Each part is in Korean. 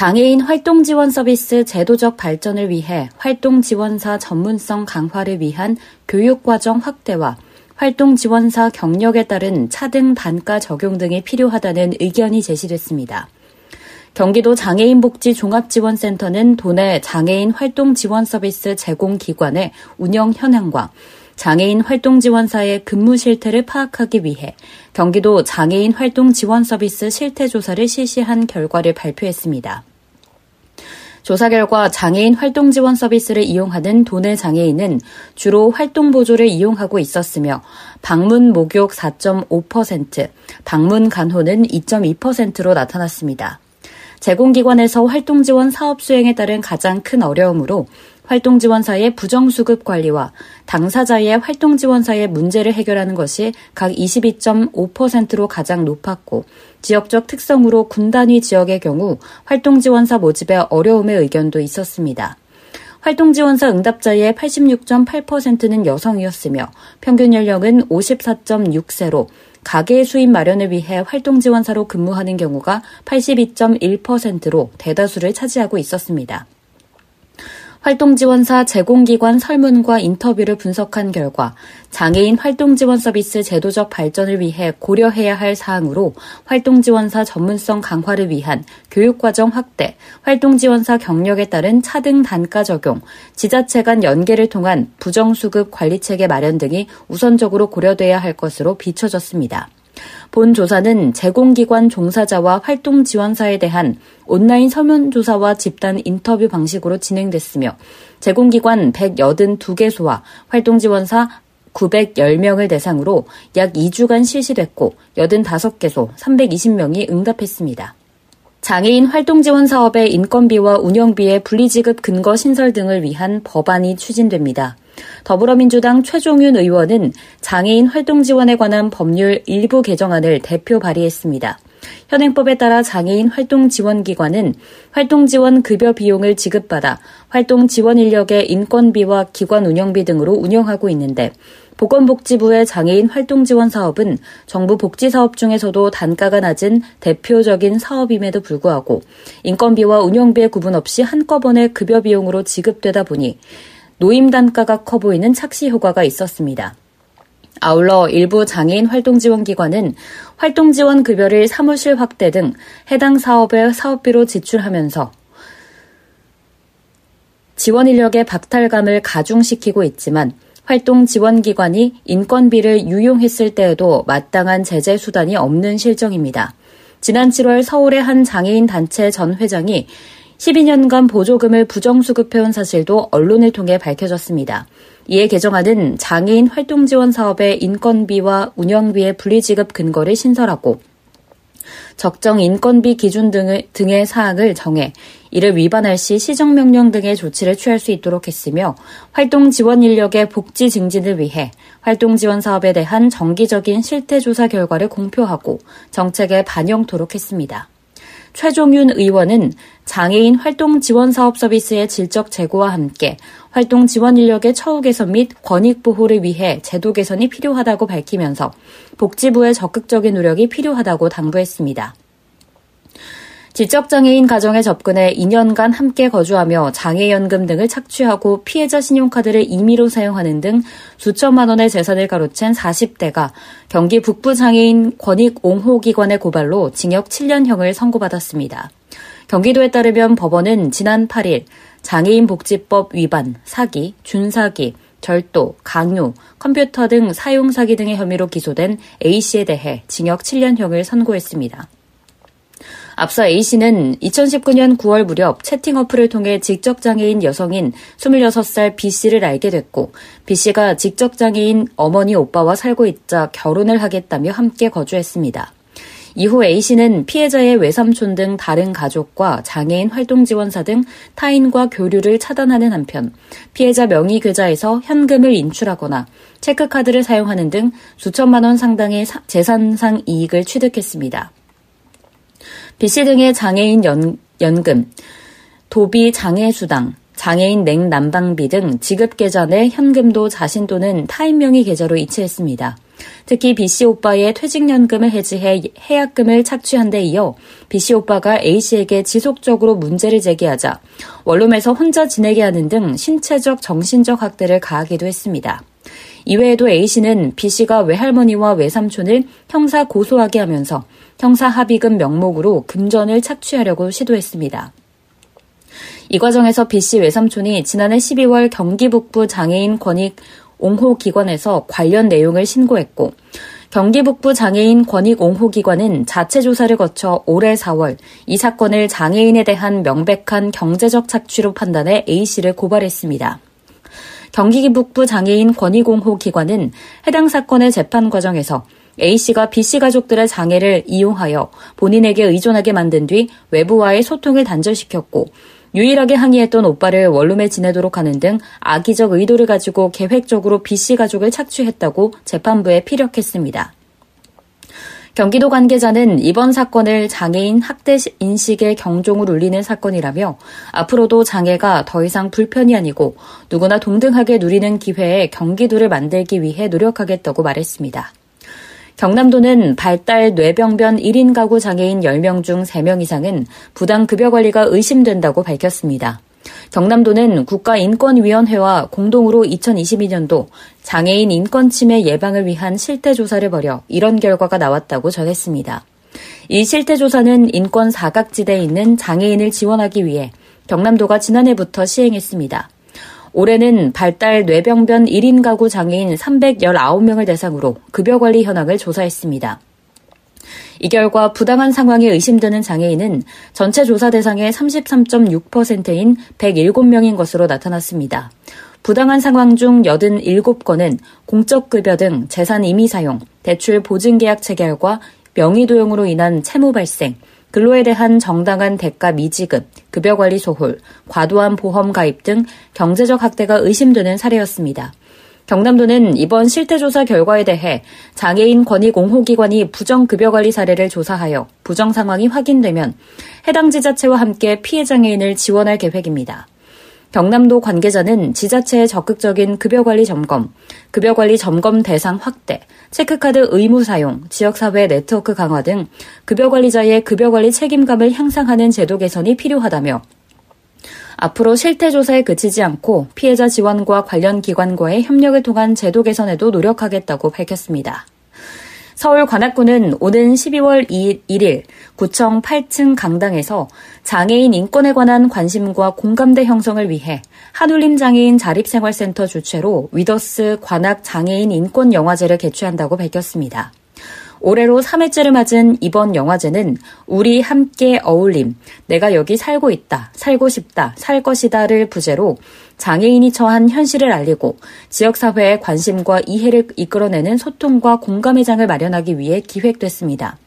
장애인 활동 지원 서비스 제도적 발전을 위해 활동 지원사 전문성 강화를 위한 교육 과정 확대와 활동 지원사 경력에 따른 차등 단가 적용 등이 필요하다는 의견이 제시됐습니다. 경기도 장애인 복지 종합지원센터는 도내 장애인 활동 지원 서비스 제공 기관의 운영 현황과 장애인 활동 지원사의 근무 실태를 파악하기 위해 경기도 장애인 활동 지원 서비스 실태 조사를 실시한 결과를 발표했습니다. 조사 결과 장애인 활동 지원 서비스를 이용하는 도내 장애인은 주로 활동 보조를 이용하고 있었으며 방문 목욕 4.5%, 방문 간호는 2.2%로 나타났습니다. 제공기관에서 활동 지원 사업 수행에 따른 가장 큰 어려움으로 활동지원사의 부정수급 관리와 당사자의 활동지원사의 문제를 해결하는 것이 각 22.5%로 가장 높았고 지역적 특성으로 군단위 지역의 경우 활동지원사 모집에 어려움의 의견도 있었습니다. 활동지원사 응답자의 86.8%는 여성이었으며 평균 연령은 54.6세로 가계 수입 마련을 위해 활동지원사로 근무하는 경우가 82.1%로 대다수를 차지하고 있었습니다. 활동지원사 제공기관 설문과 인터뷰를 분석한 결과 장애인 활동지원 서비스 제도적 발전을 위해 고려해야 할 사항으로 활동지원사 전문성 강화를 위한 교육과정 확대, 활동지원사 경력에 따른 차등 단가 적용, 지자체 간 연계를 통한 부정수급 관리체계 마련 등이 우선적으로 고려돼야 할 것으로 비춰졌습니다. 본 조사는 제공기관 종사자와 활동 지원사에 대한 온라인 설문조사와 집단 인터뷰 방식으로 진행됐으며 제공기관 182개소와 활동 지원사 910명을 대상으로 약 2주간 실시됐고 85개소 320명이 응답했습니다. 장애인 활동 지원 사업의 인건비와 운영비의 분리지급 근거 신설 등을 위한 법안이 추진됩니다. 더불어민주당 최종윤 의원은 장애인 활동 지원에 관한 법률 일부 개정안을 대표 발의했습니다. 현행법에 따라 장애인 활동 지원 기관은 활동 지원 급여 비용을 지급받아 활동 지원 인력의 인건비와 기관 운영비 등으로 운영하고 있는데 보건복지부의 장애인 활동 지원 사업은 정부 복지 사업 중에서도 단가가 낮은 대표적인 사업임에도 불구하고 인건비와 운영비의 구분 없이 한꺼번에 급여 비용으로 지급되다 보니 노임 단가가 커 보이는 착시 효과가 있었습니다. 아울러 일부 장애인 활동지원기관은 활동지원 급여를 사무실 확대 등 해당 사업의 사업비로 지출하면서 지원 인력의 박탈감을 가중시키고 있지만 활동 지원 기관이 인건비를 유용했을 때에도 마땅한 제재 수단이 없는 실정입니다. 지난 7월 서울의 한 장애인 단체 전 회장이 12년간 보조금을 부정수급해온 사실도 언론을 통해 밝혀졌습니다. 이에 개정안은 장애인 활동 지원 사업의 인건비와 운영비의 분리지급 근거를 신설하고 적정 인건비 기준 등의, 등의 사항을 정해 이를 위반할 시 시정명령 등의 조치를 취할 수 있도록 했으며 활동 지원 인력의 복지 증진을 위해 활동 지원 사업에 대한 정기적인 실태 조사 결과를 공표하고 정책에 반영토록 했습니다. 최종윤 의원은 장애인 활동 지원 사업 서비스의 질적 제고와 함께 활동 지원 인력의 처우 개선 및 권익 보호를 위해 제도 개선이 필요하다고 밝히면서 복지부의 적극적인 노력이 필요하다고 당부했습니다. 지적장애인 가정에 접근해 2년간 함께 거주하며 장애연금 등을 착취하고 피해자 신용카드를 임의로 사용하는 등 수천만 원의 재산을 가로챈 40대가 경기 북부장애인 권익옹호기관의 고발로 징역 7년형을 선고받았습니다. 경기도에 따르면 법원은 지난 8일 장애인 복지법 위반, 사기, 준사기, 절도, 강요, 컴퓨터 등 사용 사기 등의 혐의로 기소된 A씨에 대해 징역 7년형을 선고했습니다. 앞서 A씨는 2019년 9월 무렵 채팅 어플을 통해 직접 장애인 여성인 26살 B씨를 알게 됐고 B씨가 직접 장애인 어머니 오빠와 살고 있자 결혼을 하겠다며 함께 거주했습니다. 이후 A씨는 피해자의 외삼촌 등 다른 가족과 장애인 활동 지원사 등 타인과 교류를 차단하는 한편 피해자 명의 계좌에서 현금을 인출하거나 체크카드를 사용하는 등 수천만 원 상당의 재산상 이익을 취득했습니다. B씨 등의 장애인 연, 연금, 도비 장애수당, 장애인 냉난방비 등 지급 계좌 내 현금도 자신 또는 타인 명의 계좌로 이체했습니다. 특히 B씨 오빠의 퇴직연금을 해지해 해약금을 착취한 데 이어 B씨 오빠가 A씨에게 지속적으로 문제를 제기하자 원룸에서 혼자 지내게 하는 등 신체적 정신적 학대를 가하기도 했습니다. 이외에도 A씨는 B씨가 외할머니와 외삼촌을 형사 고소하게 하면서 형사 합의금 명목으로 금전을 착취하려고 시도했습니다. 이 과정에서 B씨 외삼촌이 지난해 12월 경기 북부 장애인 권익 옹호 기관에서 관련 내용을 신고했고 경기 북부 장애인 권익 옹호 기관은 자체 조사를 거쳐 올해 4월 이 사건을 장애인에 대한 명백한 경제적 착취로 판단해 A씨를 고발했습니다. 경기 북부 장애인 권익 옹호 기관은 해당 사건의 재판 과정에서 A씨가 B씨 가족들의 장애를 이용하여 본인에게 의존하게 만든 뒤 외부와의 소통을 단절시켰고 유일하게 항의했던 오빠를 원룸에 지내도록 하는 등 악의적 의도를 가지고 계획적으로 B씨 가족을 착취했다고 재판부에 피력했습니다. 경기도 관계자는 이번 사건을 장애인 학대 인식의 경종을 울리는 사건이라며 앞으로도 장애가 더 이상 불편이 아니고 누구나 동등하게 누리는 기회에 경기도를 만들기 위해 노력하겠다고 말했습니다. 경남도는 발달 뇌병변 1인 가구 장애인 10명 중 3명 이상은 부당 급여 관리가 의심된다고 밝혔습니다. 경남도는 국가인권위원회와 공동으로 2022년도 장애인 인권 침해 예방을 위한 실태 조사를 벌여 이런 결과가 나왔다고 전했습니다. 이 실태 조사는 인권 사각지대에 있는 장애인을 지원하기 위해 경남도가 지난해부터 시행했습니다. 올해는 발달 뇌병변 1인 가구 장애인 319명을 대상으로 급여 관리 현황을 조사했습니다. 이 결과 부당한 상황에 의심되는 장애인은 전체 조사 대상의 33.6%인 107명인 것으로 나타났습니다. 부당한 상황 중 87건은 공적급여 등 재산 임의 사용, 대출 보증계약 체결과 명의도용으로 인한 채무 발생, 근로에 대한 정당한 대가 미지급, 급여 관리 소홀, 과도한 보험 가입 등 경제적 학대가 의심되는 사례였습니다. 경남도는 이번 실태조사 결과에 대해 장애인 권익 옹호기관이 부정급여관리 사례를 조사하여 부정 상황이 확인되면 해당 지자체와 함께 피해 장애인을 지원할 계획입니다. 경남도 관계자는 지자체의 적극적인 급여관리 점검, 급여관리 점검 대상 확대, 체크카드 의무 사용, 지역사회 네트워크 강화 등 급여관리자의 급여관리 책임감을 향상하는 제도 개선이 필요하다며 앞으로 실태 조사에 그치지 않고 피해자 지원과 관련 기관과의 협력을 통한 제도 개선에도 노력하겠다고 밝혔습니다. 서울 관악구는 오는 12월 2일, 1일 구청 8층 강당에서 장애인 인권에 관한 관심과 공감대 형성을 위해 한울림 장애인 자립생활센터 주최로 위더스 관악 장애인 인권 영화제를 개최한다고 밝혔습니다. 올해로 3회째를 맞은 이번 영화제는 우리 함께 어울림, 내가 여기 살고 있다, 살고 싶다, 살 것이다를 부제로 장애인이 처한 현실을 알리고 지역사회의 관심과 이해를 이끌어내는 소통과 공감의 장을 마련하기 위해 기획됐습니다.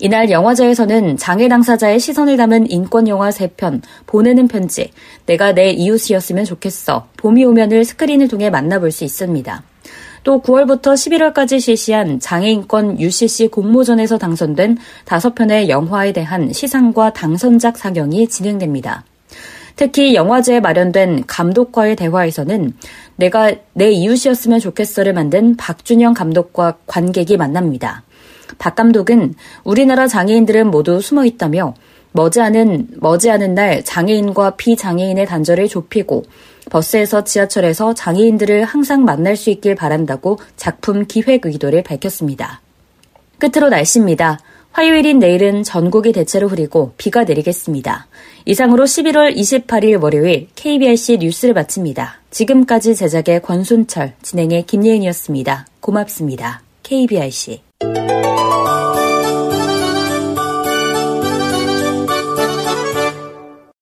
이날 영화제에서는 장애 당사자의 시선을 담은 인권 영화 3편, 보내는 편지, 내가 내 이웃이었으면 좋겠어, 봄이 오면을 스크린을 통해 만나볼 수 있습니다. 또 9월부터 11월까지 실시한 장애인권 UCC 공모전에서 당선된 5편의 영화에 대한 시상과 당선작 상영이 진행됩니다. 특히 영화제에 마련된 감독과의 대화에서는 내가 내 이웃이었으면 좋겠어를 만든 박준영 감독과 관객이 만납니다. 박 감독은 우리나라 장애인들은 모두 숨어 있다며 머지않은, 머지않은 날 장애인과 비장애인의 단절을 좁히고 버스에서 지하철에서 장애인들을 항상 만날 수 있길 바란다고 작품 기획 의도를 밝혔습니다. 끝으로 날씨입니다. 화요일인 내일은 전국이 대체로 흐리고 비가 내리겠습니다. 이상으로 11월 28일 월요일 KBRC 뉴스를 마칩니다. 지금까지 제작의 권순철, 진행의 김예은이었습니다. 고맙습니다. KBRC.